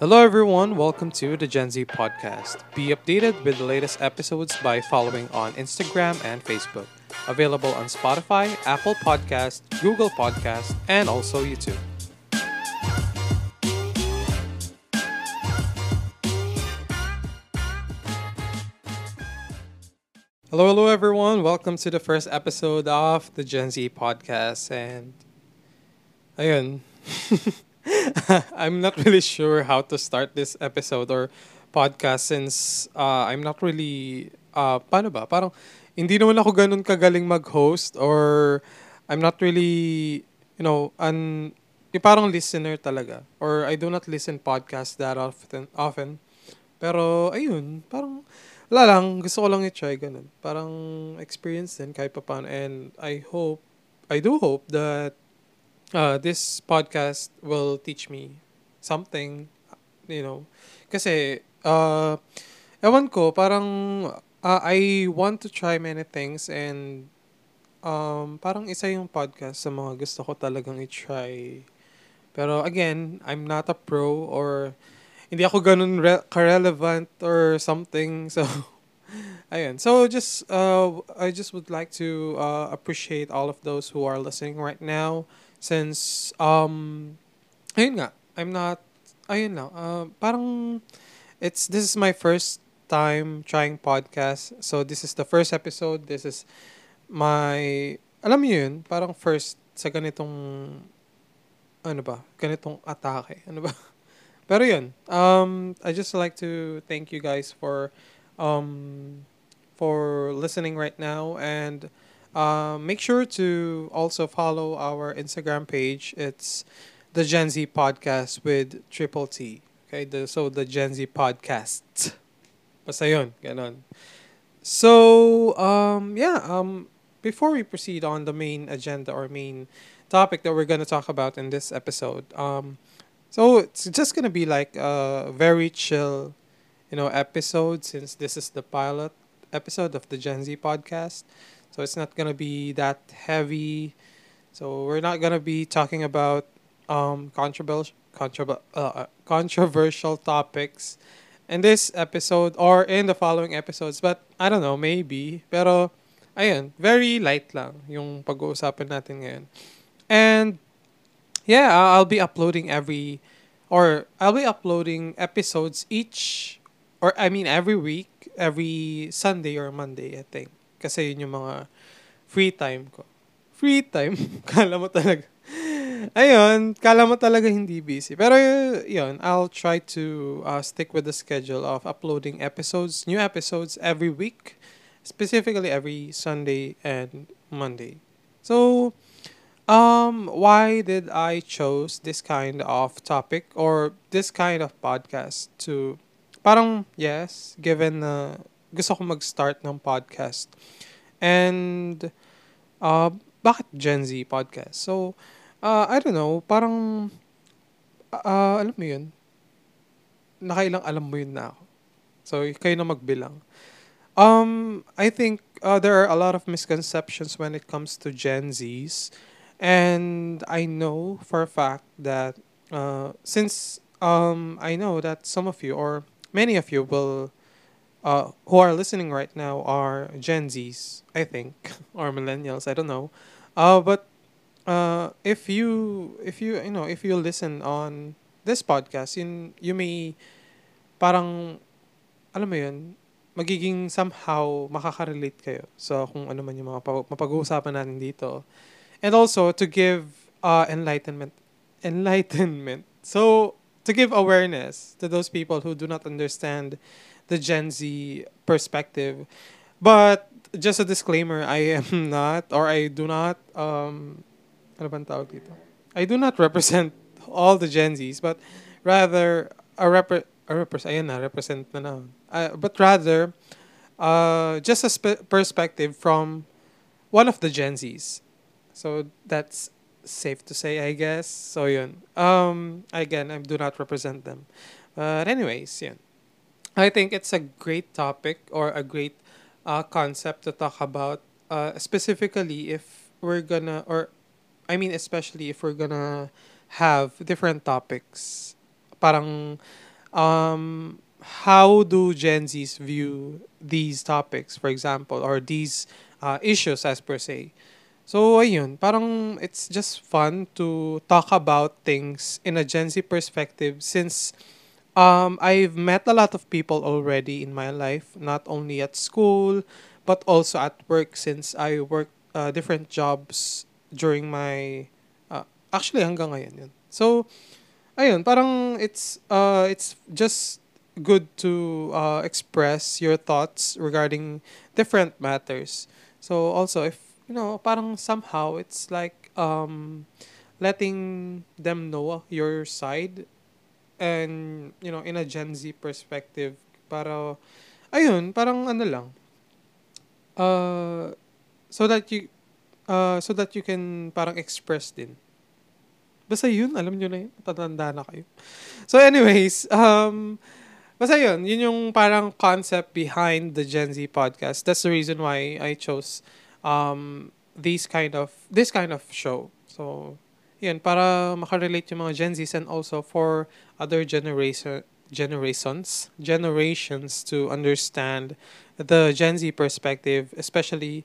Hello, everyone. Welcome to the Gen Z podcast. Be updated with the latest episodes by following on Instagram and Facebook. Available on Spotify, Apple Podcast, Google Podcast, and also YouTube. Hello, hello, everyone. Welcome to the first episode of the Gen Z podcast. And ayun, I'm not really sure how to start this episode or podcast since uh, I'm not really, uh, paano ba? Parang hindi naman ako ganun kagaling mag-host or I'm not really, you know, an, parang listener talaga. Or I do not listen podcast that often. often. Pero, ayun, parang, wala lang, gusto ko lang i-try ganun. Parang experience din kahit pa paano. And I hope, I do hope that uh, this podcast will teach me something, you know. Kasi, uh, ewan ko, parang uh, I want to try many things and um, parang isa yung podcast sa mga gusto ko talagang i-try. Pero again, I'm not a pro or hindi ako ganun re- ka-relevant or something. So, ayun. So, just, uh, I just would like to uh, appreciate all of those who are listening right now. Since, um, ayun nga, I'm not, ayun lang, uh, parang, it's, this is my first time trying podcast. So, this is the first episode. This is my, alam mo yun, parang first sa ganitong, ano ba, ganitong atake. Ano ba? Pero yun, um, I just like to thank you guys for um, for listening right now and uh, make sure to also follow our Instagram page. It's the Gen Z podcast with Triple T. Okay, the, so the Gen Z podcast. Basta yun, ganon. So, um, yeah, um, before we proceed on the main agenda or main topic that we're gonna talk about in this episode, um, so it's just gonna be like a very chill, you know, episode since this is the pilot episode of the Gen Z podcast. So it's not gonna be that heavy. So we're not gonna be talking about um controversial controver- uh, controversial topics in this episode or in the following episodes. But I don't know, maybe. Pero ayun, very light lang yung pag-uusapan natin ngayon. And yeah, I'll be uploading every or I'll be uploading episodes each or I mean every week, every Sunday or Monday, I think. Kasi yun yung mga free time ko. Free time? kala mo talaga. Ayun, kala mo talaga hindi busy. Pero yun, I'll try to uh, stick with the schedule of uploading episodes, new episodes every week, specifically every Sunday and Monday. So, um, why did I chose this kind of topic or this kind of podcast to parang yes, given na gusto ko mag-start ng podcast. And uh, bakit Gen Z podcast? So, uh, I don't know, parang uh, alam mo yun, nakailang alam mo yun na ako. So, kayo na magbilang. Um, I think uh, there are a lot of misconceptions when it comes to Gen Zs. And I know for a fact that uh, since um, I know that some of you or many of you will uh, who are listening right now are Gen Zs, I think, or millennials. I don't know. Uh, but uh, if you if you you know if you listen on this podcast, yun, you may parang alam mo yun, magiging somehow makaka-relate kayo sa kung ano man yung mga pa- mapag-uusapan natin dito. And also to give uh, enlightenment enlightenment. So to give awareness to those people who do not understand the Gen Z perspective. But just a disclaimer, I am not or I do not um tawag dito? I do not represent all the Gen Zs, but rather a rep a repres ayan na represent na na. Uh, but rather uh just a spe- perspective from one of the Gen Zs. So that's safe to say, I guess. So yun. Um again, I do not represent them. But anyways, yun. I think it's a great topic or a great uh, concept to talk about, uh, specifically if we're gonna, or I mean, especially if we're gonna have different topics. Parang um, how do Gen Zs view these topics, for example, or these uh, issues as per se. So, ayun, parang it's just fun to talk about things in a Gen Z perspective since um, I've met a lot of people already in my life, not only at school, but also at work since I work uh, different jobs during my, uh, actually hanggang ngayon yun. So, ayun, parang it's, uh, it's just good to uh, express your thoughts regarding different matters. So also if you know, parang somehow it's like um letting them know your side and you know in a Gen Z perspective para ayun, parang ano lang. Uh so that you uh so that you can parang express din. Basta yun, alam nyo na yun. Tatanda na kayo. So anyways, um, Basta yun, yun yung parang concept behind the Gen Z podcast. That's the reason why I chose um, these kind of, this kind of show. So, yun, para makarelate yung mga Gen Zs and also for other generation, generations, generations to understand the Gen Z perspective, especially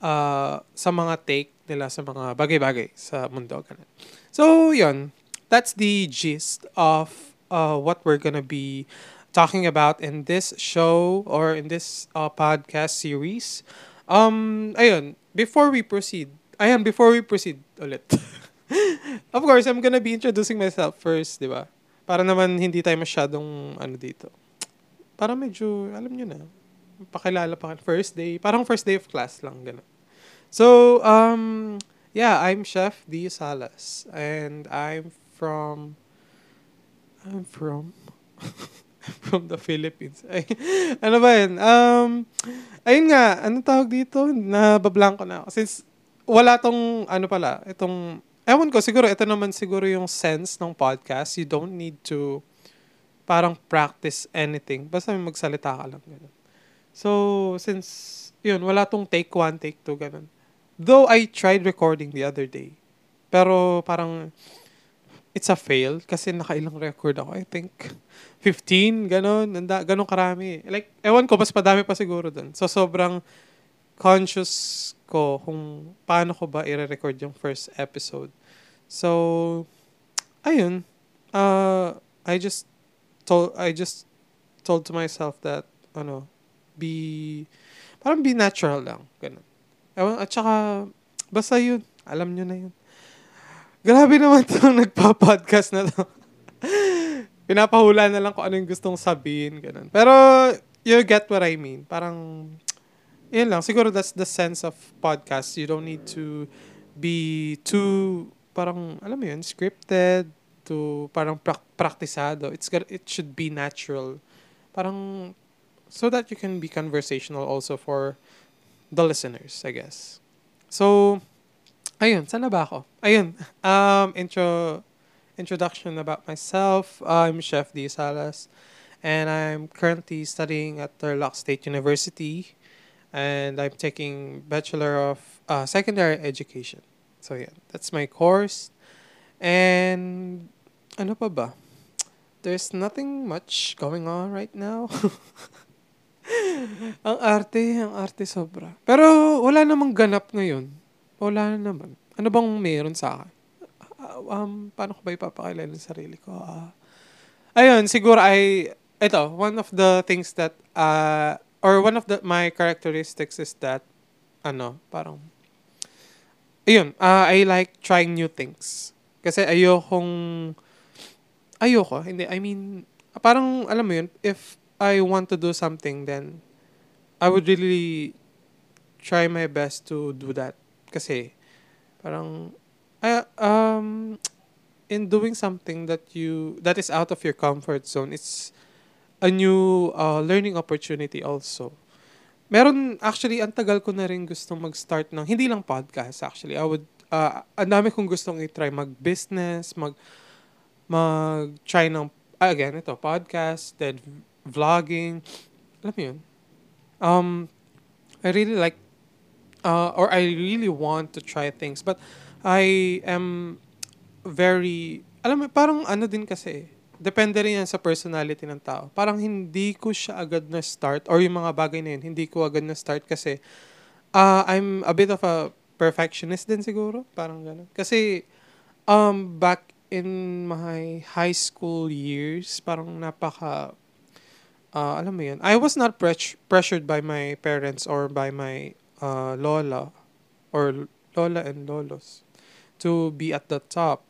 uh, sa mga take nila sa mga bagay-bagay sa mundo. Ganun. So, yun. That's the gist of uh, what we're gonna be talking about in this show or in this uh, podcast series. Um, ayun, before we proceed, ayan, before we proceed ulit. of course, I'm gonna be introducing myself first, di ba? Para naman hindi tayo masyadong ano dito. Para medyo, alam nyo na, pakilala pa first day, parang first day of class lang, gano'n. So, um, yeah, I'm Chef D. Salas, and I'm from, I'm from, from the Philippines. Ay, ano ba yun? Um, ayun nga, ano tawag dito? Nabablanko na ako. Since wala tong, ano pala, itong, ewan ko, siguro, ito naman siguro yung sense ng podcast. You don't need to parang practice anything. Basta may magsalita ka lang. Ganun. So, since, yun, wala tong take one, take two, ganun. Though I tried recording the other day. Pero parang, it's a fail kasi nakailang record ako. I think 15, ganon. Nanda, ganon karami. Like, ewan ko, mas padami pa siguro dun. So, sobrang conscious ko kung paano ko ba i-record yung first episode. So, ayun. Uh, I just told, I just told to myself that, ano, be, parang be natural lang. Ganon. Ewan, at saka, basta yun. Alam nyo na yun. Grabe naman itong nagpa-podcast na to. Pinapahula na lang kung ano yung gustong sabihin. Ganun. Pero, you get what I mean. Parang, yun lang. Siguro that's the sense of podcast. You don't need to be too, parang, alam mo yun, scripted, to parang pra- praktisado. It's it should be natural. Parang, so that you can be conversational also for the listeners, I guess. So, Ayun, sana ba ako? Ayun, um, intro, introduction about myself. I'm Chef D. Salas, and I'm currently studying at Turlock State University, and I'm taking Bachelor of uh, Secondary Education. So yeah, that's my course. And ano pa ba? There's nothing much going on right now. ang arte, ang arte sobra. Pero wala namang ganap ngayon wala na naman. Ano bang meron sa akin? Uh, um, paano ko ba ipapakilala ng sarili ko? Uh, ayun, siguro ay, ito, one of the things that, uh, or one of the, my characteristics is that, ano, parang, ayun, uh, I like trying new things. Kasi ayokong, ayoko, hindi, I mean, parang, alam mo yun, if I want to do something, then, I would really try my best to do that. Kasi, parang, uh, um, in doing something that you, that is out of your comfort zone, it's a new uh, learning opportunity also. Meron, actually, ang tagal ko na rin gustong mag-start ng, hindi lang podcast actually. I would, uh, ang dami kong gustong i-try mag-business, mag, mag-try ng, uh, again, ito, podcast, then vlogging. Alam mo yun? Um, I really like uh, or I really want to try things. But I am very, alam mo, parang ano din kasi, depende rin yan sa personality ng tao. Parang hindi ko siya agad na start or yung mga bagay na yun, hindi ko agad na start kasi uh, I'm a bit of a perfectionist din siguro. Parang gano'n. Kasi um, back in my high school years, parang napaka uh, alam mo yun, I was not pres- pressured by my parents or by my uh, lola or lola and lolos to be at the top.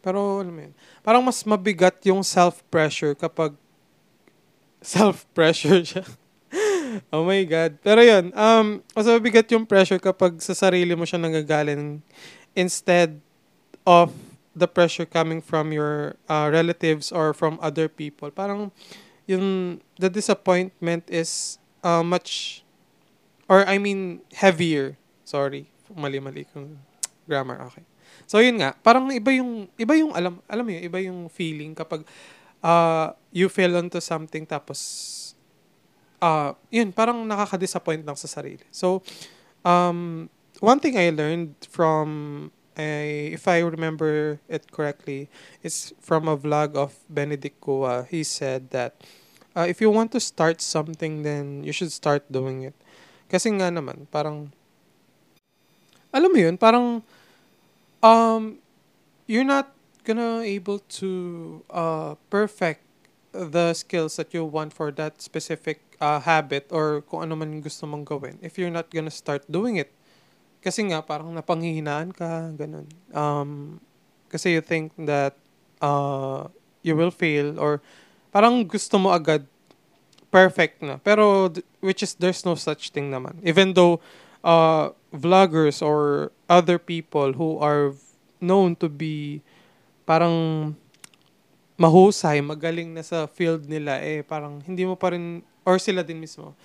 Pero alam mo yun, parang mas mabigat yung self-pressure kapag self-pressure siya. oh my God. Pero yun, um, mas mabigat yung pressure kapag sa sarili mo siya nanggagaling instead of the pressure coming from your uh, relatives or from other people. Parang yung the disappointment is uh, much or I mean heavier. Sorry, mali-mali kung grammar. Okay. So yun nga, parang iba yung iba yung alam alam mo yun, iba yung feeling kapag uh, you fell onto something tapos uh, yun, parang nakaka-disappoint lang sa sarili. So um one thing I learned from I, if I remember it correctly, it's from a vlog of Benedict Kua. He said that uh, if you want to start something, then you should start doing it. Kasi nga naman, parang, alam mo yun, parang, um, you're not gonna able to uh, perfect the skills that you want for that specific uh, habit or kung ano man gusto mong gawin if you're not gonna start doing it. Kasi nga, parang napanghihinaan ka, ganun. Um, kasi you think that uh, you will fail or parang gusto mo agad perfect na. Pero, which is, there's no such thing naman. Even though, uh, vloggers or other people who are known to be parang mahusay, magaling na sa field nila, eh, parang hindi mo pa rin, or sila din mismo,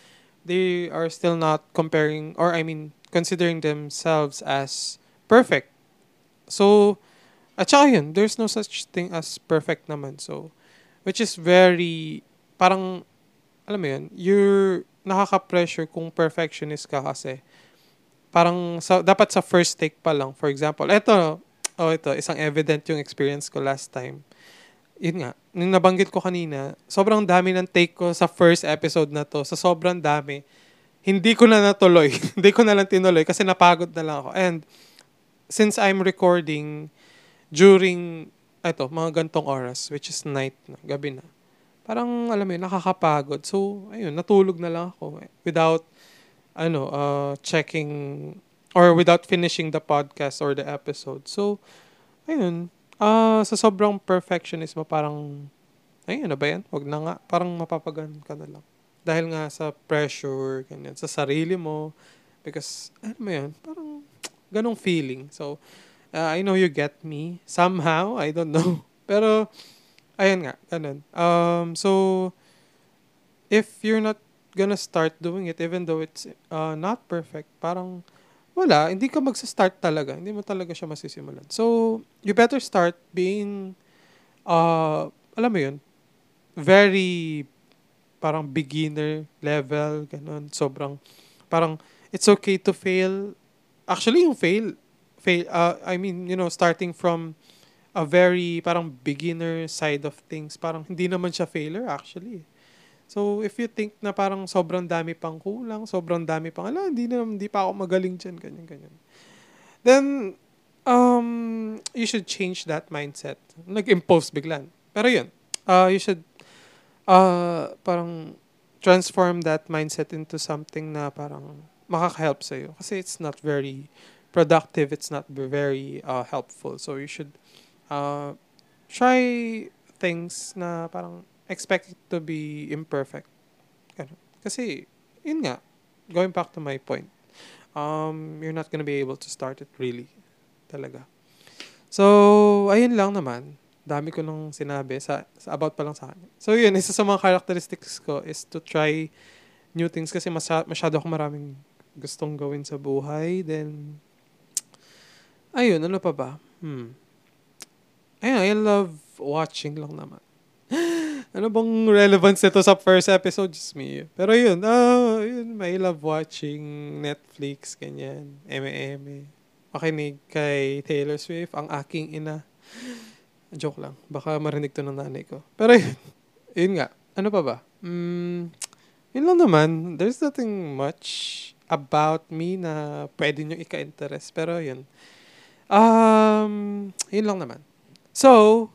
they are still not comparing, or I mean, considering themselves as perfect. So, at saka yun, there's no such thing as perfect naman. So, which is very, parang, alam mo yun, you're nakaka-pressure kung perfectionist ka kasi. Parang, sa, dapat sa first take pa lang. For example, eto, oh, ito, isang evident yung experience ko last time. Yun nga, nung nabanggit ko kanina, sobrang dami ng take ko sa first episode na to. Sa sobrang dami hindi ko na natuloy. hindi ko na lang tinuloy kasi napagod na lang ako. And since I'm recording during ito, mga gantong oras, which is night na, gabi na. Parang, alam mo yun, nakakapagod. So, ayun, natulog na lang ako without, ano, uh, checking or without finishing the podcast or the episode. So, ayun, uh, sa sobrang perfectionism, parang, ayun, ano ba yan? Huwag na nga. Parang mapapagan ka na lang. Dahil nga sa pressure, ganyan, sa sarili mo. Because, ano mo yun, parang ganong feeling. So, uh, I know you get me. Somehow, I don't know. Pero, ayun nga, ganun. Um, so, if you're not gonna start doing it, even though it's uh, not perfect, parang, wala, hindi ka magsa-start talaga. Hindi mo talaga siya masisimulan. So, you better start being, uh, alam mo yun, very parang beginner level, ganun. Sobrang, parang, it's okay to fail. Actually, yung fail, fail, uh, I mean, you know, starting from a very, parang beginner side of things, parang hindi naman siya failure, actually. So, if you think na parang sobrang dami pang kulang, sobrang dami pang, ala, hindi na, hindi pa ako magaling dyan, ganyan, ganyan. Then, um, you should change that mindset. Nag-impose biglan. Pero yun, uh, you should uh, parang transform that mindset into something na parang makaka-help sa'yo. Kasi it's not very productive, it's not very uh, helpful. So you should uh, try things na parang expect it to be imperfect. Kasi, yun nga, going back to my point, um, you're not gonna be able to start it really. Talaga. So, ayun lang naman dami ko nung sinabi sa, sa about pa lang sa kanya. So yun, isa sa mga characteristics ko is to try new things kasi masya, masyado ako maraming gustong gawin sa buhay. Then, ayun, ano pa ba? Hmm. Ayun, I love watching lang naman. Ano bang relevance nito sa first episode? Just me. Pero yun, oh, yun, I love watching Netflix, ganyan, eme-eme. Makinig kay Taylor Swift, ang aking ina. Joke lang. Baka marinig to ng nanay ko. Pero yun, yun nga. Ano pa ba? Mm, yun lang naman. There's nothing much about me na pwede nyo ika-interest. Pero yun. Um, yun lang naman. So,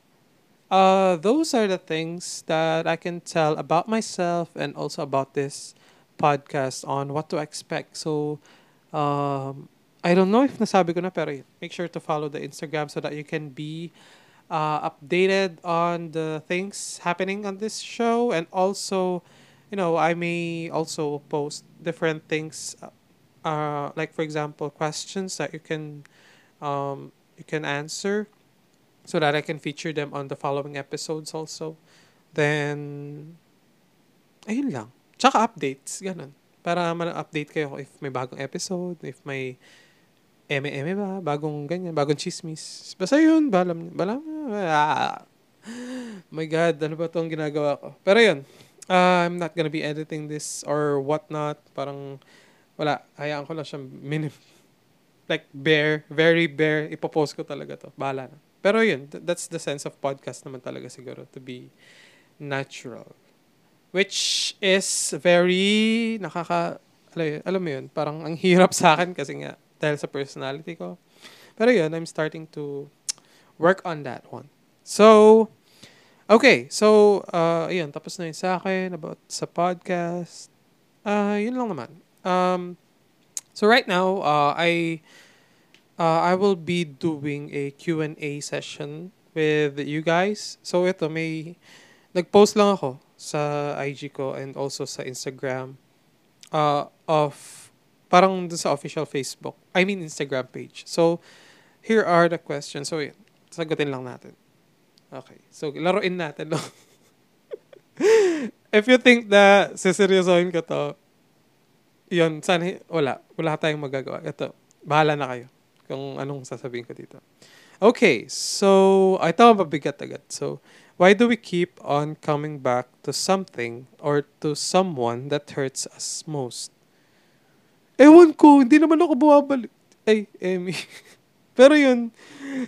uh, those are the things that I can tell about myself and also about this podcast on what to expect. So, um, I don't know if nasabi ko na, pero make sure to follow the Instagram so that you can be uh, updated on the things happening on this show and also you know i may also post different things uh, like for example questions that you can um, you can answer so that i can feature them on the following episodes also then ayun lang tsaka updates ganun para ma-update kayo if may bagong episode if may eme-eme ba? Bagong ganyan, bagong chismis. Basta yun, balam, balam, ah. My God, ano ba itong ginagawa ko? Pero yun, uh, I'm not gonna be editing this or whatnot. Parang, wala, hayaan ko lang siya minim, like bare, very bare, ipopost ko talaga to. Bahala na. Pero yun, th- that's the sense of podcast naman talaga siguro, to be natural. Which is very nakaka, alam, mo yun, parang ang hirap sa akin kasi nga, dahil sa personality ko. Pero yun, I'm starting to work on that one. So, okay. So, uh, ayun, tapos na yun sa akin about sa podcast. Uh, yun lang naman. Um, so right now, uh, I uh, I will be doing a Q&A session with you guys. So ito, may nag-post lang ako sa IG ko and also sa Instagram uh, of parang dun sa official Facebook. I mean Instagram page. So, here are the questions. So, yun. Sagutin lang natin. Okay. So, laruin natin, no? If you think na siseryosohin ko to, yun, sana, wala. Wala tayong magagawa. Ito, bahala na kayo kung anong sasabihin ko dito. Okay, so, ito mabigat agad. So, why do we keep on coming back to something or to someone that hurts us most? Ewan ko, hindi naman ako bumabalik. Ay, Emmy. Pero yun,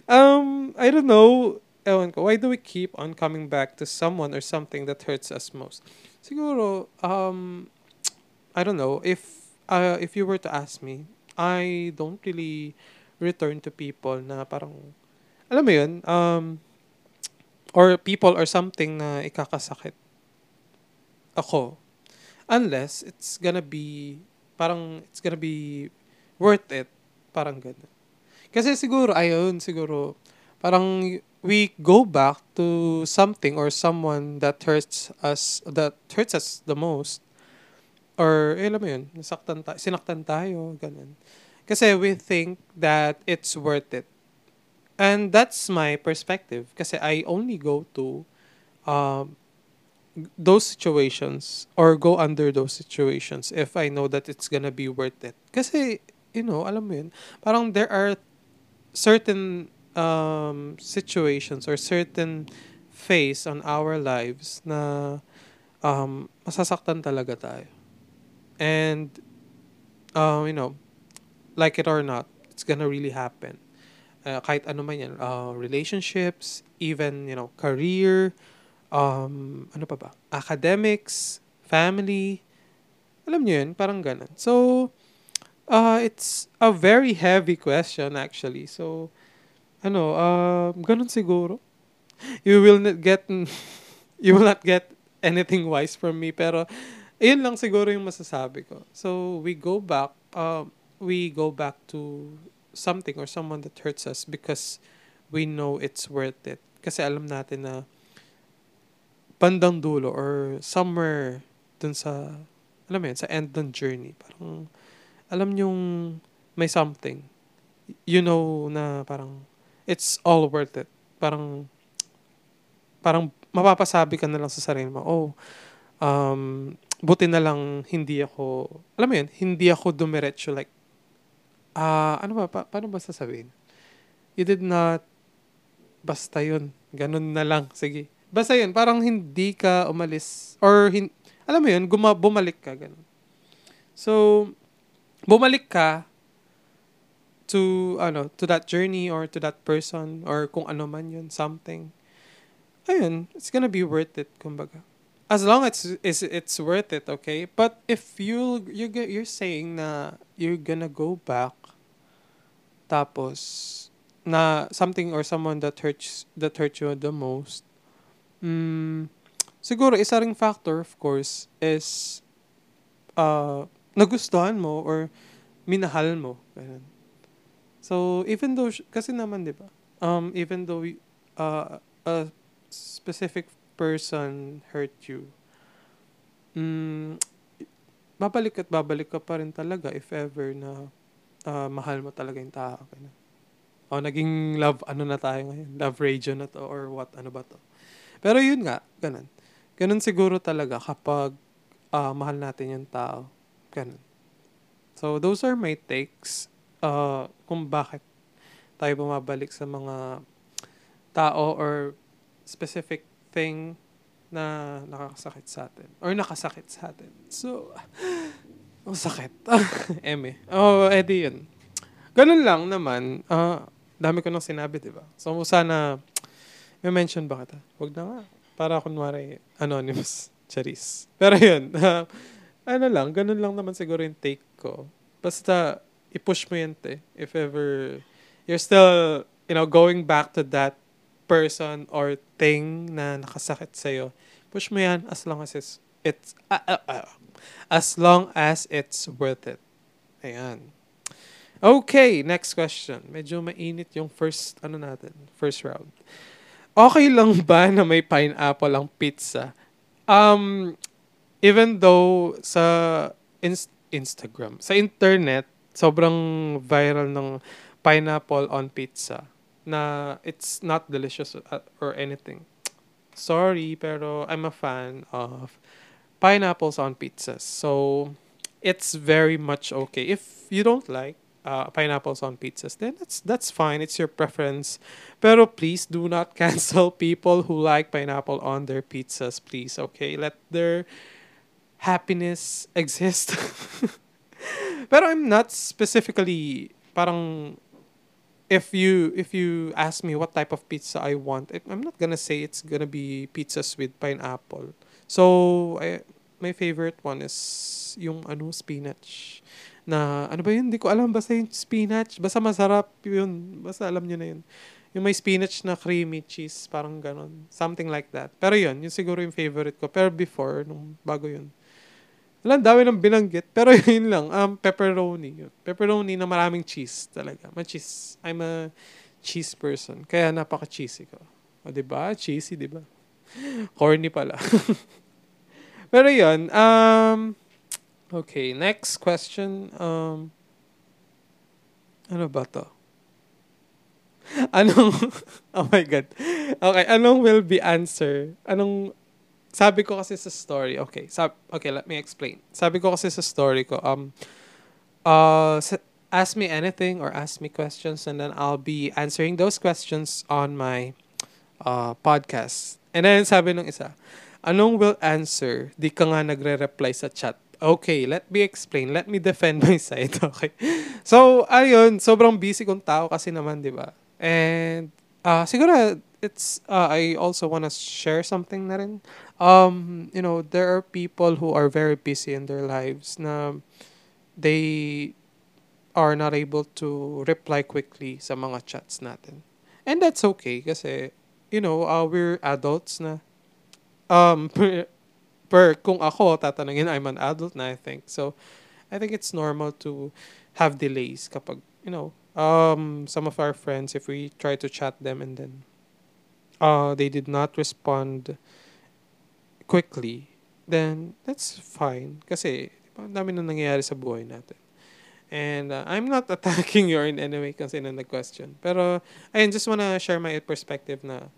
um, I don't know, ewan ko, why do we keep on coming back to someone or something that hurts us most? Siguro, um, I don't know, if, uh, if you were to ask me, I don't really return to people na parang, alam mo yun, um, or people or something na ikakasakit ako. Unless it's gonna be parang it's gonna be worth it. Parang ganun. Kasi siguro, ayun, siguro, parang we go back to something or someone that hurts us, that hurts us the most. Or, eh, alam mo yun, nasaktan ta- sinaktan tayo, ganun. Kasi we think that it's worth it. And that's my perspective. Kasi I only go to um, those situations or go under those situations if I know that it's gonna be worth it. Kasi, you know, alam mo yun, parang there are certain um, situations or certain phase on our lives na um, masasaktan talaga tayo. And, um, you know, like it or not, it's gonna really happen. Uh, kahit ano man yan, uh, relationships, even, you know, career, um, ano pa ba? Academics, family, alam niyo yun, parang ganun. So, uh, it's a very heavy question actually. So, ano, uh, ganun siguro. You will not get, you will not get anything wise from me, pero, ayun lang siguro yung masasabi ko. So, we go back, uh, we go back to something or someone that hurts us because we know it's worth it. Kasi alam natin na bandang dulo or somewhere dun sa, alam mo yun, sa end ng journey. Parang, alam yung may something. You know na parang, it's all worth it. Parang, parang mapapasabi ka na lang sa sarili mo, oh, um, buti na lang hindi ako, alam mo yun, hindi ako dumiretso like, uh, ano ba, pa, paano ba sasabihin? You did not, basta yun, ganun na lang, sige Basta yun, parang hindi ka umalis, or, hin- alam mo yun, guma- bumalik ka, ganun. So, bumalik ka to, ano, to that journey or to that person or kung ano man yun, something. ayun, it's gonna be worth it, kumbaga. As long as it's, it's worth it, okay? But if you you're, you're saying na you're gonna go back, tapos, na something or someone that hurts that hurt you the most, mm, siguro isa ring factor, of course, is uh, nagustuhan mo or minahal mo. Ganun. So, even though, kasi naman, di ba? Um, even though uh, a specific person hurt you, mm, babalik at babalik ka pa rin talaga if ever na uh, mahal mo talaga yung tao. Ganun. O, naging love, ano na tayo ngayon? Love radio na to or what, ano ba to? Pero yun nga, ganun. Ganun siguro talaga kapag uh, mahal natin yung tao. Ganun. So, those are my takes uh, kung bakit tayo bumabalik sa mga tao or specific thing na nakakasakit sa atin. Or nakasakit sa atin. So, ang oh, sakit. Eme. Oh, edi yun. Ganun lang naman. Uh, dami ko nang sinabi, di ba? So, sana, may mention ba kita? Huwag na nga. Para kunwari, anonymous. Charis. Pero yun. Uh, ano lang, ganun lang naman siguro yung take ko. Basta, i-push mo yan, te. If ever, you're still, you know, going back to that person or thing na nakasakit sa'yo, push mo yan as long as it's, it's uh, uh, uh, as long as it's worth it. Ayan. Okay, next question. Medyo mainit yung first, ano natin, first round. Okay lang ba na may pineapple ang pizza? Um, even though sa in- Instagram, sa internet, sobrang viral ng pineapple on pizza na it's not delicious or anything. Sorry, pero I'm a fan of pineapples on pizzas. So, it's very much okay. If you don't like uh, pineapples on pizzas, then that's that's fine. It's your preference. Pero please do not cancel people who like pineapple on their pizzas, please. Okay, let their happiness exist. Pero I'm not specifically parang if you if you ask me what type of pizza I want, it, I'm not gonna say it's gonna be pizzas with pineapple. So I, my favorite one is yung ano spinach. Na ano ba yun? Hindi ko alam basta yung spinach. Basta masarap yun. Basta alam niyo na yun. Yung may spinach na creamy cheese, parang ganon. Something like that. Pero yun, yun siguro yung favorite ko. Pero before, nung bago yun, wala, dami ng binanggit. Pero yun lang, um, pepperoni. Pepperoni na maraming cheese talaga. Ma cheese. I'm a cheese person. Kaya napaka-cheesy ko. O, diba? Cheesy, diba? Corny pala. Pero yun, um, okay, next question. Um, ano ba to? Anong, oh my God. Okay, anong will be answer? Anong sabi ko kasi sa story, okay, sab okay, let me explain. Sabi ko kasi sa story ko, um, uh, ask me anything or ask me questions and then I'll be answering those questions on my uh, podcast. And then sabi nung isa, anong will answer? Di ka nga nagre-reply sa chat. Okay, let me explain. Let me defend my side. Okay. So, ayun, sobrang busy kong tao kasi naman, di ba? And, uh, siguro, it's, uh, I also want to share something na rin um, you know, there are people who are very busy in their lives na they are not able to reply quickly sa mga chats natin. And that's okay kasi, you know, uh, we're adults na. Um, per, per, kung ako, tatanungin, I'm an adult na, I think. So, I think it's normal to have delays kapag, you know, um, some of our friends, if we try to chat them and then uh, they did not respond quickly, then that's fine. Kasi, ang dami na nangyayari sa buhay natin. And uh, I'm not attacking you in any way kasi na nag-question. Pero, ayun, just wanna share my perspective na,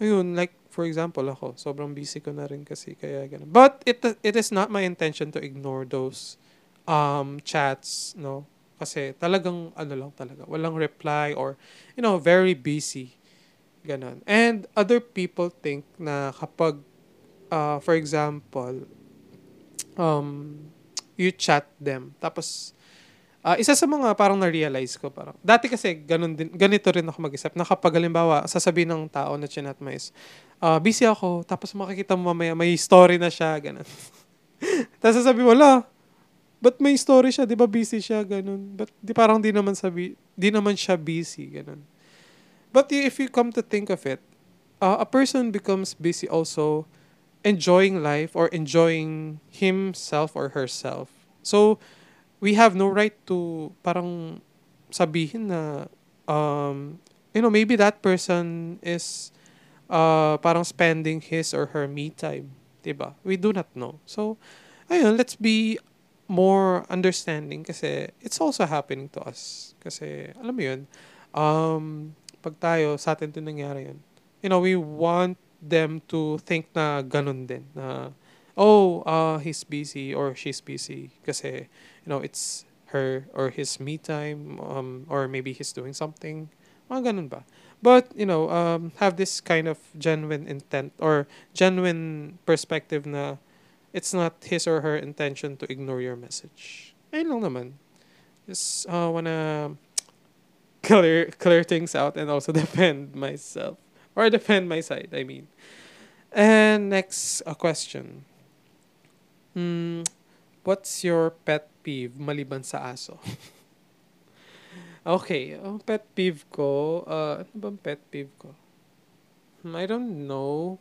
ayun, like, for example, ako, sobrang busy ko na rin kasi, kaya ganun. But, it, it is not my intention to ignore those um, chats, no? Kasi talagang, ano lang talaga, walang reply or, you know, very busy. Ganon. And other people think na kapag uh, for example, um, you chat them, tapos, Ah, isa sa mga parang na-realize ko parang dati kasi ganun din ganito rin ako mag-isip na kapag halimbawa sasabihin ng tao na chinat mo is ah, busy ako tapos makikita mo mamaya may story na siya ganun. tapos sasabi mo la But may story siya, 'di ba busy siya ganun. But di parang di naman sabi, di naman siya busy ganun. But if you come to think of it, uh, a person becomes busy also enjoying life or enjoying himself or herself. So, we have no right to parang sabihin na um, you know, maybe that person is uh, parang spending his or her me time. Diba? We do not know. So, ayun, let's be more understanding kasi it's also happening to us. Kasi, alam mo yun, um, pag tayo, sa atin din nangyari yun. You know, we want them to think na ganun din. Na, oh, uh, he's busy or she's busy. Kasi, you know, it's her or his me time. Um, or maybe he's doing something. Mga ganun ba? But, you know, um, have this kind of genuine intent or genuine perspective na it's not his or her intention to ignore your message. Ayun lang naman. Just uh, wanna clear clear things out and also defend myself or defend my side. I mean. And next a question. Hmm, what's your pet peeve maliban sa aso? okay, ang pet peeve ko, uh, ano bang pet peeve ko? Hmm, I don't know.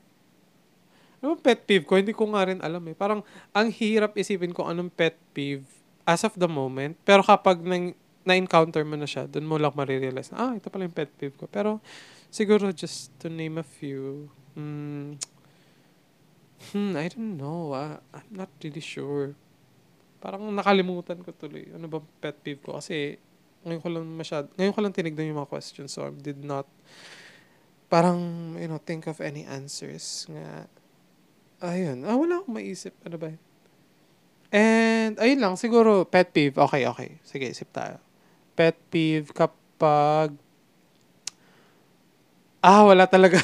Ano pet peeve ko? Hindi ko nga rin alam eh. Parang ang hirap isipin ko anong pet peeve as of the moment. Pero kapag nang, na-encounter mo na siya, dun mo lang marirealize na, ah, ito pala yung pet peeve ko. Pero siguro just to name a few, hmm, hmm I don't know. Ah. I'm not really sure. Parang nakalimutan ko tuloy. Ano ba pet peeve ko? Kasi ngayon ko lang masyad, ngayon ko lang tinignan yung mga questions so I did not parang, you know, think of any answers nga Ayun. Ah, wala akong maisip. Ano ba? And, ayun lang. Siguro, pet peeve. Okay, okay. Sige, isip tayo. Pet peeve kapag... Ah, wala talaga.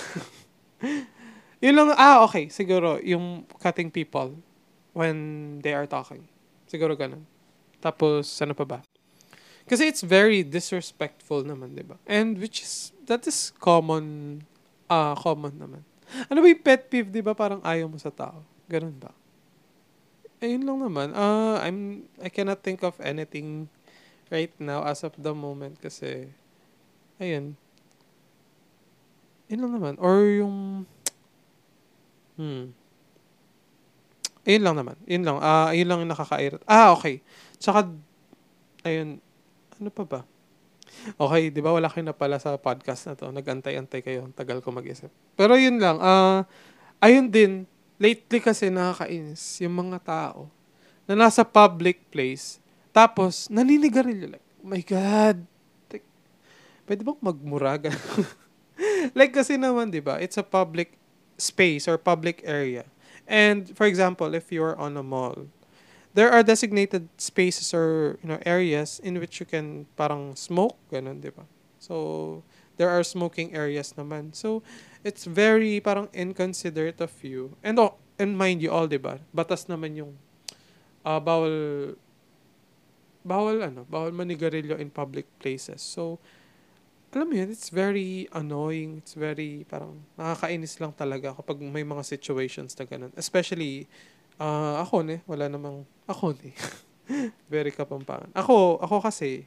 yun lang. Ah, okay. Siguro, yung cutting people when they are talking. Siguro ganun. Tapos, ano pa ba? Kasi it's very disrespectful naman, di ba? And which is, that is common, ah, uh, common naman. Ano ba yung pet peeve, di ba? Parang ayaw mo sa tao. Ganun ba? Ayun lang naman. Uh, I'm, I cannot think of anything right now as of the moment kasi, ayun. Yun lang naman. Or yung, hmm. Ayun lang naman. Yun lang. Ah, ayun lang yung nakakairat. Ah, okay. Tsaka, ayun, ano pa ba? Okay, di ba wala kayo na pala sa podcast na to. Nag-antay-antay kayo. Tagal ko mag-isip. Pero yun lang. Uh, ayun din, lately kasi nakakainis yung mga tao na nasa public place tapos naninigarilyo. Like, oh my God. Pwede bang magmuraga? like kasi naman, di ba? It's a public space or public area. And for example, if you're on a mall, there are designated spaces or you know areas in which you can parang smoke ganun di ba so there are smoking areas naman so it's very parang inconsiderate of you and oh, and mind you all di ba batas naman yung uh, bawal bawal ano bawal manigarilyo in public places so alam mo yun, it's very annoying. It's very, parang, nakakainis lang talaga kapag may mga situations na ganun. Especially, uh, ako ne, wala namang, ako ne. Very kapampangan. Ako, ako kasi,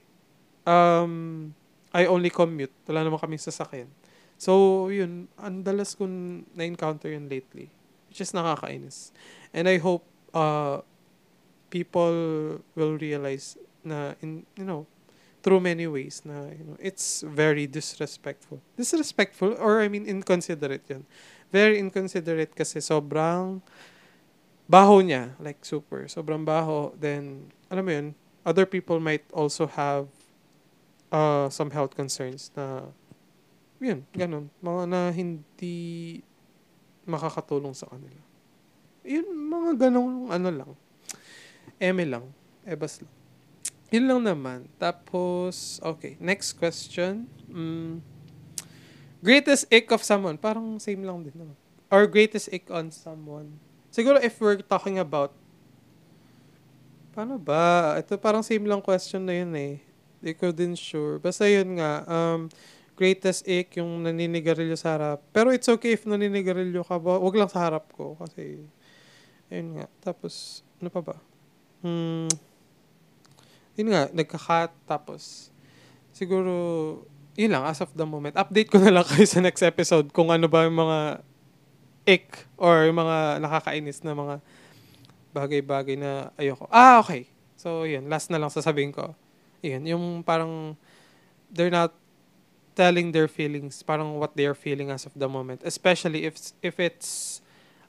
um, I only commute. Wala naman kaming sasakyan. So, yun, ang dalas kong na-encounter yun lately. Which is nakakainis. And I hope, uh, people will realize na, in, you know, through many ways na, you know, it's very disrespectful. Disrespectful, or I mean, inconsiderate yun. Very inconsiderate kasi sobrang, baho niya, like super, sobrang baho, then, alam mo yun, other people might also have uh, some health concerns na, yun, ganun, mga na hindi makakatulong sa kanila. Yun, mga ganun, ano lang, eme lang, ebas lang. Yun lang naman. Tapos, okay, next question. Mm, greatest ick of someone. Parang same lang din naman. Or greatest ick on someone. Siguro if we're talking about Paano ba? Ito parang same lang question na yun eh. Hindi ko din sure. Basta yun nga, um, greatest ache yung naninigarilyo sa harap. Pero it's okay if naninigarilyo ka. Wag lang sa harap ko kasi yun nga. Tapos, ano pa ba? Hmm, yun nga, nagka-cut. Tapos, siguro, yun lang, as of the moment. Update ko na lang kayo sa next episode kung ano ba yung mga ick or yung mga nakakainis na mga bagay-bagay na ayoko. Ah, okay. So, yun. Last na lang sasabihin ko. Yun. Yung parang they're not telling their feelings, parang what they are feeling as of the moment. Especially if if it's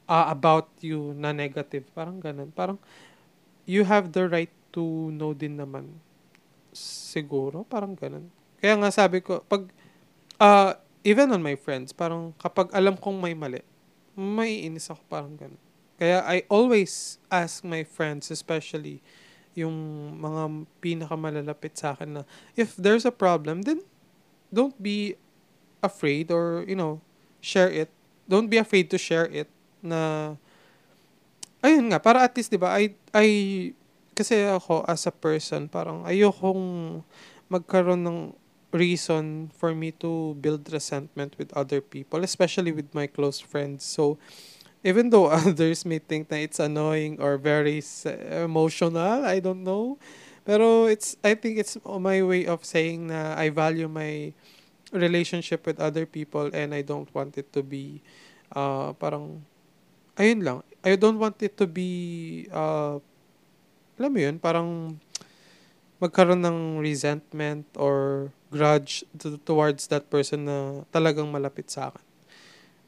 uh, about you na negative. Parang ganun. Parang you have the right to know din naman. Siguro. Parang ganun. Kaya nga sabi ko, pag uh, even on my friends, parang kapag alam kong may mali, may inis ako parang ganun. Kaya I always ask my friends, especially yung mga pinakamalalapit sa akin na if there's a problem, then don't be afraid or, you know, share it. Don't be afraid to share it na ayun nga, para at least, di ba, I, I, kasi ako as a person, parang ayokong magkaroon ng reason for me to build resentment with other people, especially with my close friends. So, even though others may think that it's annoying or very emotional, I don't know. Pero it's I think it's my way of saying na I value my relationship with other people and I don't want it to be uh, parang ayun lang. I don't want it to be uh, alam mo yun, parang magkaroon ng resentment or grudge to, towards that person na talagang malapit sa akin.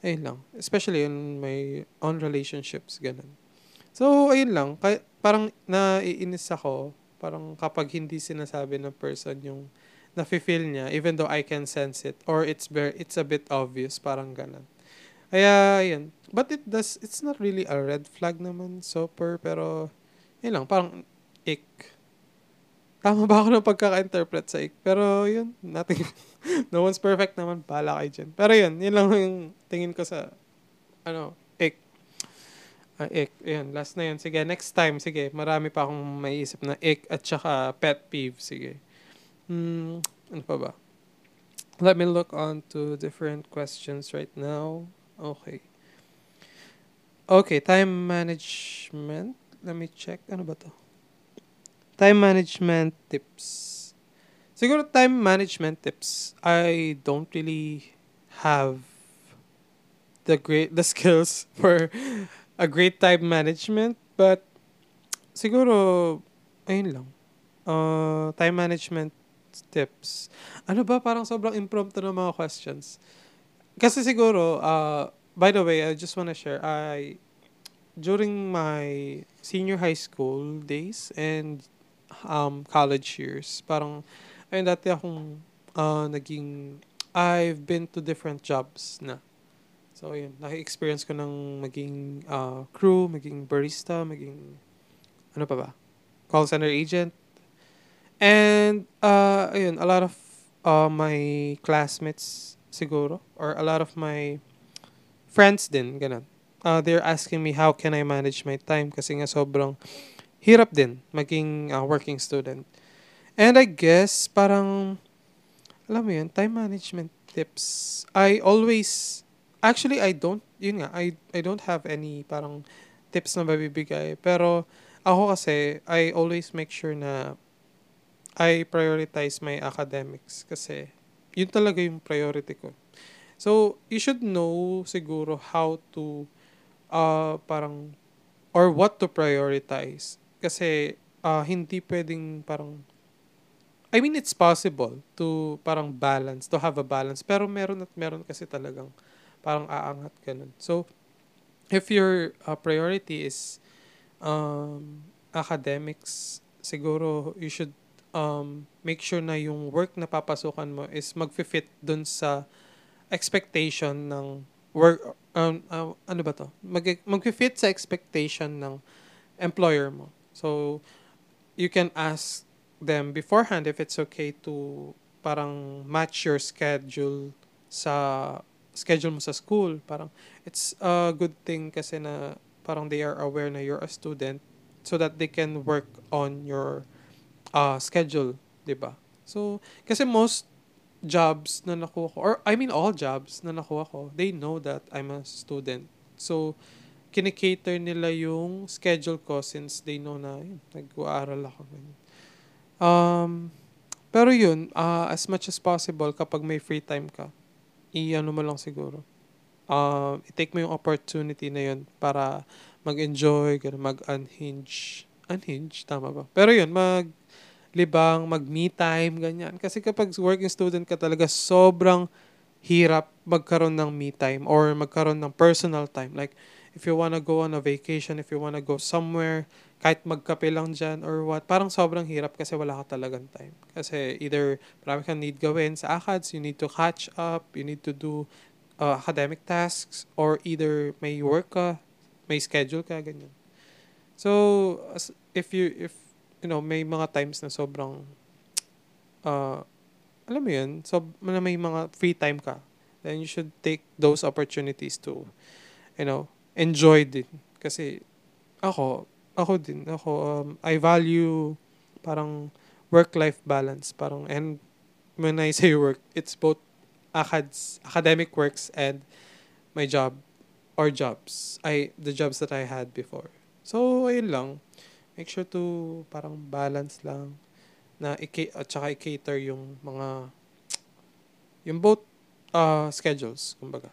Ayun lang. Especially in my own relationships, ganun. So, ayun lang. Kaya, parang naiinis ako, parang kapag hindi sinasabi ng person yung nafe-feel niya, even though I can sense it, or it's very, it's a bit obvious, parang ganun. Kaya, yun. But it does, it's not really a red flag naman, super, pero, yun lang, parang, ick tama ba ako ng pagkaka-interpret sa ik? Pero yun, nothing, no one's perfect naman, bala kayo dyan. Pero yun, yun lang yung tingin ko sa, ano, ik. Uh, ik, yun, last na yun. Sige, next time, sige, marami pa akong maiisip na ik at saka pet peeve, sige. Hmm, ano pa ba? Let me look on to different questions right now. Okay. Okay, time management. Let me check. Ano ba to? Time management tips. Siguro time management tips, I don't really have the great the skills for a great time management, but siguro ayun lang. Uh, time management tips. Ano ba parang sobrang impromptu ng mga questions. Kasi siguro uh, by the way, I just wanna share I during my senior high school days and um, college years. Parang, ayun, dati akong uh, naging, I've been to different jobs na. So, yun, naki-experience ko ng maging uh, crew, maging barista, maging, ano pa ba? Call center agent. And, uh, ayun, a lot of uh, my classmates siguro, or a lot of my friends din, ganun. Uh, they're asking me how can I manage my time kasi nga sobrang hirap din maging uh, working student. And I guess, parang, alam mo yun, time management tips. I always, actually, I don't, yun nga, I, I don't have any parang tips na babibigay. Pero, ako kasi, I always make sure na I prioritize my academics kasi yun talaga yung priority ko. So, you should know siguro how to uh, parang or what to prioritize kasi uh, hindi pwedeng parang I mean it's possible to parang balance, to have a balance, pero meron at meron kasi talagang parang aangat ganun. So if your uh, priority is um, academics, siguro you should um, make sure na yung work na papasukan mo is magfi-fit dun sa expectation ng work um, uh, ano ba to? Mag magfi-fit sa expectation ng employer mo. So, you can ask them beforehand if it's okay to parang match your schedule sa schedule mo sa school. Parang it's a good thing kasi na parang they are aware na you're a student. so that they can work on your uh, schedule, 'di ba? So, kasi most jobs na nakuha ko, or I mean all jobs na nakuha ko, they know that I'm a student. So, kinikater nila yung schedule ko since they know na yun, nag-aaral ako. Um, pero yun, uh, as much as possible, kapag may free time ka, i-ano mo lang siguro. Uh, i-take mo yung opportunity na yun para mag-enjoy, mag-unhinge. Unhinge, tama ba? Pero yun, mag libang, mag-me time, ganyan. Kasi kapag working student ka talaga, sobrang hirap magkaroon ng me time or magkaroon ng personal time. Like, if you wanna go on a vacation, if you wanna go somewhere, kahit magkape lang dyan or what, parang sobrang hirap kasi wala ka talagang time. Kasi either marami kang need gawin sa ACADS, you need to catch up, you need to do uh, academic tasks, or either may work ka, may schedule ka, ganyan. So, if you, if, you know, may mga times na sobrang, uh, alam mo yun, so, na may mga free time ka, then you should take those opportunities to, you know, enjoy din. Kasi, ako, ako din, ako, um, I value parang work-life balance. Parang, and when I say work, it's both acads, academic works and my job or jobs. I, the jobs that I had before. So, ayun lang. Make sure to parang balance lang na i- at saka i-cater yung mga yung both uh, schedules, kumbaga.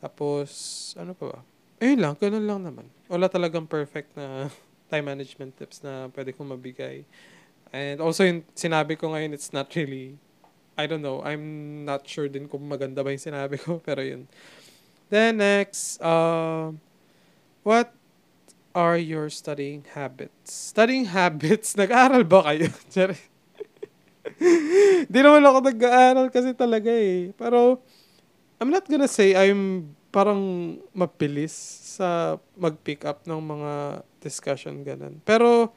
Tapos, ano pa ba? Ayun lang, ganun lang naman. Wala talagang perfect na time management tips na pwede kong mabigay. And also, yung sinabi ko ngayon, it's not really, I don't know, I'm not sure din kung maganda ba yung sinabi ko, pero yun. Then next, uh, what are your studying habits? Studying habits, nag-aaral ba kayo? Di naman ako nag-aaral kasi talaga eh. Pero, I'm not gonna say I'm parang mapilis sa mag-pick up ng mga discussion ganun. Pero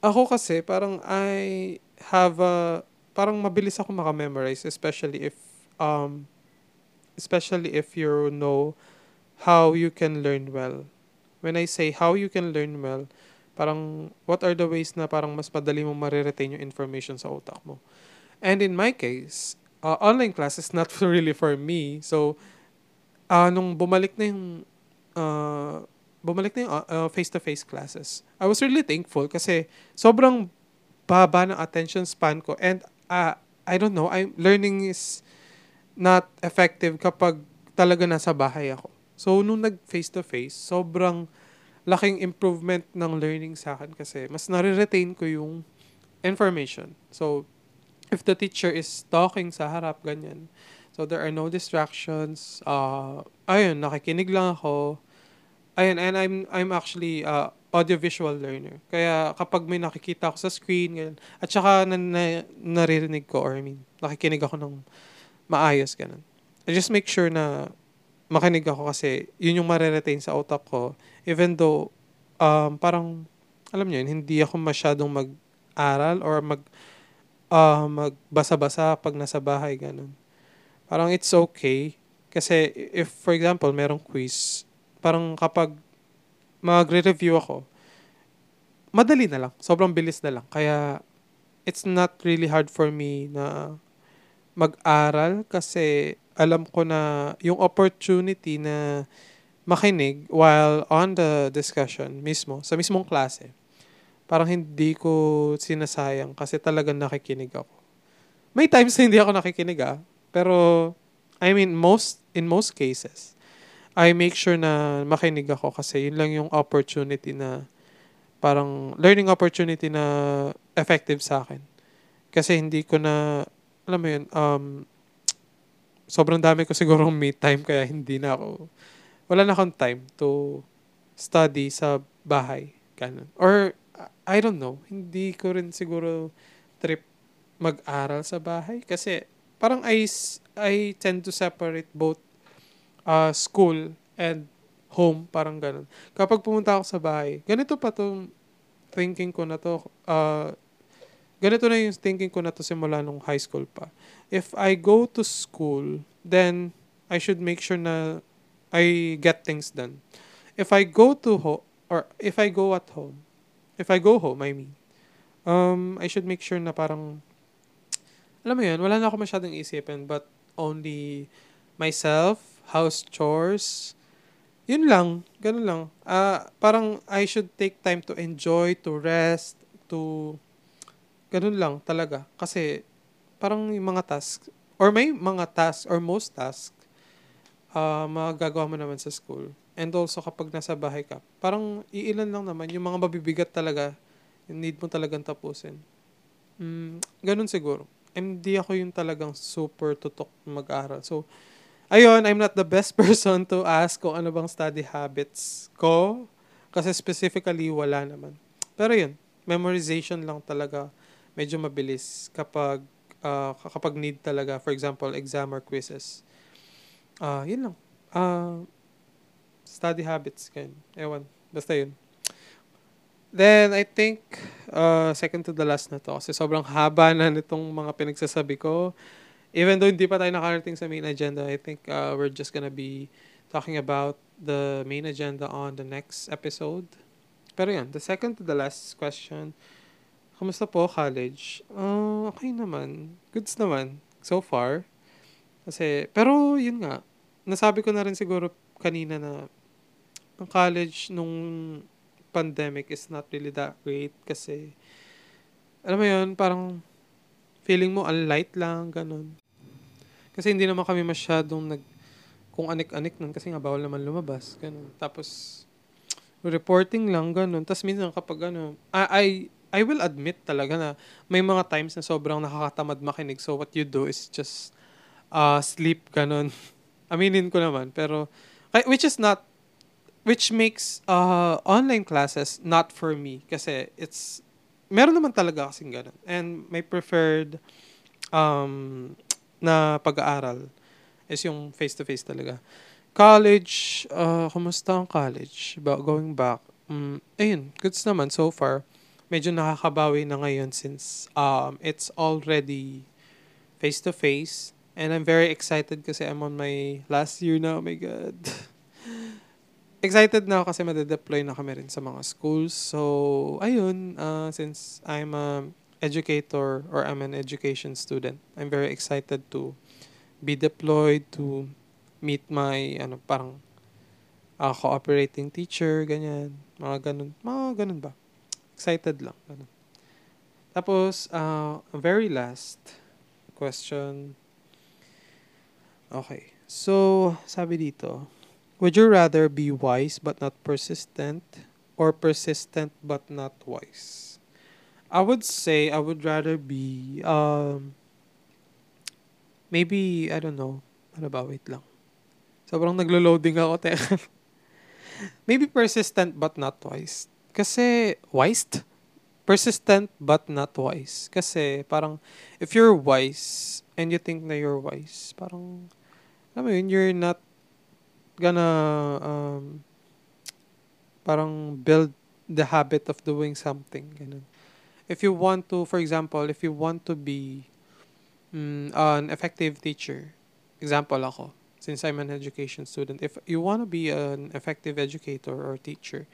ako kasi parang I have a parang mabilis ako maka-memorize especially if um especially if you know how you can learn well. When I say how you can learn well, parang what are the ways na parang mas madali mo mariretain yung information sa utak mo. And in my case, uh, online class is not really for me. So, uh, nung bumalik na yung uh, bumalik na yung uh, face-to-face classes, I was really thankful kasi sobrang baba ng attention span ko and uh, I don't know, I'm learning is not effective kapag talaga nasa bahay ako. So, nung nag face-to-face, sobrang laking improvement ng learning sa akin kasi mas nare-retain ko yung information. So, if the teacher is talking sa harap, ganyan, So there are no distractions. Uh, ayun, nakikinig lang ako. Ayun, and I'm I'm actually uh, audiovisual learner. Kaya kapag may nakikita ako sa screen, ganyan, at saka na, na, naririnig ko, or I mean, nakikinig ako ng maayos, ganun. I just make sure na makinig ako kasi yun yung mariretain sa utak ko. Even though, um, parang, alam niyo yun, hindi ako masyadong mag-aral or mag, uh, magbasa-basa pag nasa bahay, ganun parang it's okay. Kasi if, for example, merong quiz, parang kapag magre-review ako, madali na lang. Sobrang bilis na lang. Kaya, it's not really hard for me na mag-aral kasi alam ko na yung opportunity na makinig while on the discussion mismo, sa mismong klase, parang hindi ko sinasayang kasi talagang nakikinig ako. May times hindi ako nakikinig ah, pero, I mean, most, in most cases, I make sure na makinig ako kasi yun lang yung opportunity na parang learning opportunity na effective sa akin. Kasi hindi ko na, alam mo yun, um, sobrang dami ko siguro me time kaya hindi na ako, wala na akong time to study sa bahay. Ganun. Or, I don't know, hindi ko rin siguro trip mag-aral sa bahay kasi parang I, I tend to separate both uh, school and home, parang ganun. Kapag pumunta ako sa bahay, ganito pa to thinking ko na to, uh, ganito na yung thinking ko na to simula nung high school pa. If I go to school, then I should make sure na I get things done. If I go to home, or if I go at home, if I go home, I mean, um, I should make sure na parang, alam mo yun, wala na ako masyadong isipin, but only myself, house chores, yun lang, ganun lang. Uh, parang I should take time to enjoy, to rest, to, ganun lang talaga. Kasi, parang yung mga tasks, or may mga tasks, or most tasks, uh, magagawa mo naman sa school. And also, kapag nasa bahay ka, parang iilan lang naman, yung mga mabibigat talaga, yung need mo talagang tapusin. Mm, ganun siguro. Hindi ako yung talagang super tutok mag-aral. So, ayun, I'm not the best person to ask kung ano bang study habits ko. Kasi specifically, wala naman. Pero yun, memorization lang talaga medyo mabilis kapag uh, kapag need talaga. For example, exam or quizzes. Uh, yun lang. Uh, study habits. Ganyan. Ewan. Basta yun. Then, I think, uh, second to the last na to. Kasi sobrang haba na nitong mga pinagsasabi ko. Even though hindi pa tayo nakarating sa main agenda, I think uh, we're just gonna be talking about the main agenda on the next episode. Pero yan, the second to the last question. Kamusta po, college? Uh, okay naman. Goods naman. So far. Kasi, pero yun nga, nasabi ko na rin siguro kanina na ang college nung pandemic is not really that great kasi alam mo yun, parang feeling mo ang light lang, ganun. Kasi hindi naman kami masyadong nag kung anik-anik nun kasi nga bawal naman lumabas, ganun. Tapos reporting lang, ganun. Tapos minsan kapag ano, I, I, I will admit talaga na may mga times na sobrang nakakatamad makinig. So what you do is just uh, sleep, ganun. Aminin ko naman. Pero, which is not which makes uh, online classes not for me kasi it's meron naman talaga kasing ganun. And my preferred um, na pag-aaral is yung face-to-face talaga. College, uh, kumusta ang college? Ba going back, um, ayun, goods naman so far. Medyo nakakabawi na ngayon since um, it's already face-to-face. And I'm very excited kasi I'm on my last year now. Oh my God. excited na ako kasi madedeploy na kami rin sa mga schools. So, ayun, uh, since I'm a educator or I'm an education student, I'm very excited to be deployed, to meet my, ano, parang uh, cooperating teacher, ganyan. Mga ganun. Mga ganun ba? Excited lang. Ganun. Tapos, uh, very last question. Okay. So, sabi dito, Would you rather be wise but not persistent or persistent but not wise? I would say I would rather be um maybe I don't know. Ano ba? Wait lang. Sobrang naglo-loading ako. Teka. maybe persistent but not wise. Kasi wise? Persistent but not wise. Kasi parang if you're wise and you think na you're wise, parang alam mo yun, you're not gonna um, parang build the habit of doing something. Ganun. If you want to, for example, if you want to be um, an effective teacher, example ako, since I'm an education student, if you want to be an effective educator or teacher,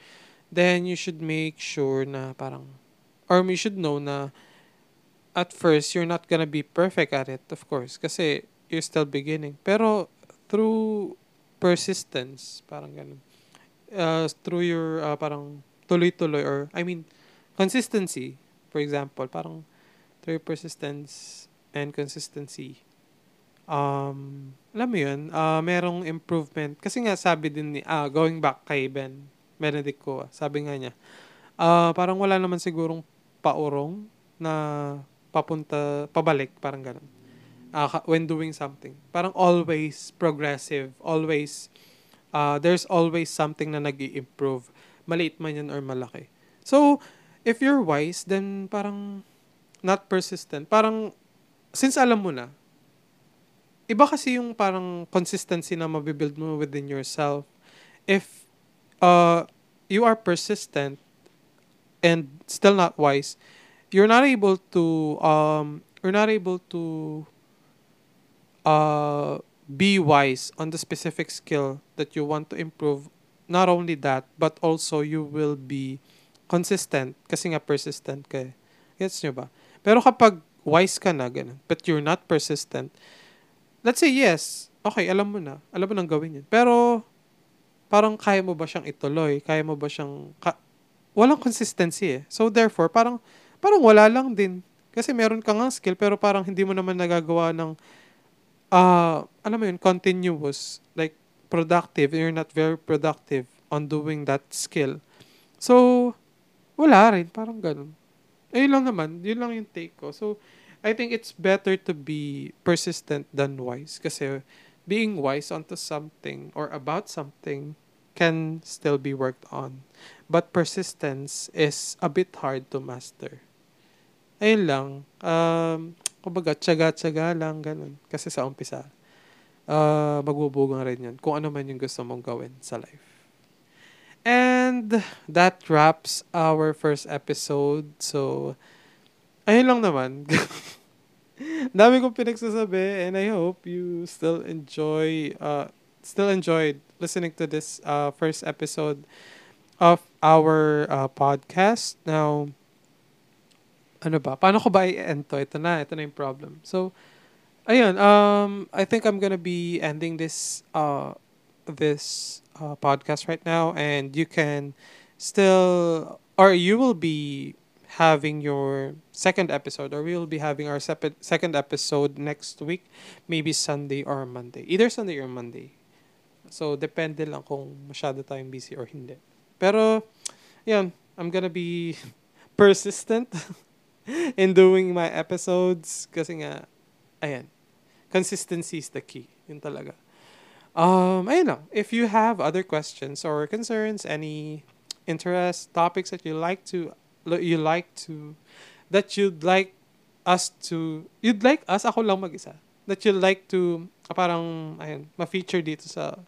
then you should make sure na parang, or you should know na at first, you're not gonna be perfect at it, of course, kasi you're still beginning. Pero through persistence, parang ganun. Uh, through your, uh, parang tuloy-tuloy or, I mean, consistency, for example, parang through persistence and consistency, um, alam mo yun, uh, merong improvement. Kasi nga sabi din ni, ah, going back kay Ben Benedict ko, sabi nga niya, uh, parang wala naman sigurong paurong na papunta, pabalik, parang ganun uh, when doing something. Parang always progressive, always, uh, there's always something na nag improve Maliit man yan or malaki. So, if you're wise, then parang not persistent. Parang, since alam mo na, iba kasi yung parang consistency na mabibuild mo within yourself. If uh, you are persistent and still not wise, you're not able to um, you're not able to uh, be wise on the specific skill that you want to improve. Not only that, but also you will be consistent. Kasi nga persistent ka eh. Gets nyo ba? Pero kapag wise ka na, ganun, but you're not persistent, let's say yes, okay, alam mo na. Alam mo nang gawin yun. Pero, parang kaya mo ba siyang ituloy? Kaya mo ba siyang... Ka- walang consistency eh. So, therefore, parang, parang wala lang din. Kasi meron ka nga skill, pero parang hindi mo naman nagagawa ng, uh, alam mo yun, continuous, like, productive. You're not very productive on doing that skill. So, wala rin. Parang ganun. Ayun lang naman. Yun lang yung take ko. So, I think it's better to be persistent than wise. Kasi being wise onto something or about something can still be worked on. But persistence is a bit hard to master. Ayun lang. Um, kumbaga, tsaga-tsaga lang, ganun. Kasi sa umpisa, uh, magbubugang rin yan. Kung ano man yung gusto mong gawin sa life. And that wraps our first episode. So, ayun lang naman. Dami kong pinagsasabi and I hope you still enjoy uh still enjoyed listening to this uh first episode of our uh, podcast. Now, ano ba? Paano ko ba i-end to? Ito na, ito na yung problem. So, ayun, um, I think I'm gonna be ending this uh this uh, podcast right now, and you can still, or you will be having your second episode, or we will be having our sep- second episode next week, maybe Sunday or Monday. Either Sunday or Monday. So, depende lang kung masyado tayong busy or hindi. Pero, yan, I'm gonna be persistent in doing my episodes kasi nga, ayan, consistency is the key. Yun talaga. Um, ayun lang. If you have other questions or concerns, any interest topics that you like to you like to that you'd like us to you'd like us ako lang mag-isa that you'd like to uh, parang ayun ma-feature dito sa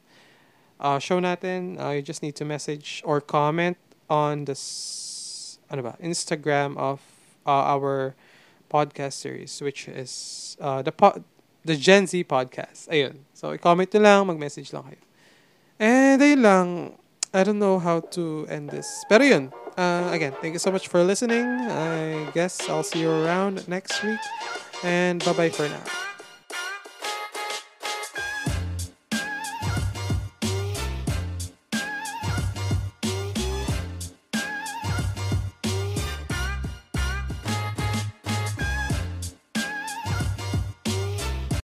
uh, show natin uh, you just need to message or comment on this ano ba Instagram of uh, our podcast series which is uh, the po- the Gen Z podcast. Ayun. So, i-comment nyo lang, mag-message lang kayo. And ayun lang. I don't know how to end this. Pero yun. Uh, again, thank you so much for listening. I guess I'll see you around next week. And bye-bye for now.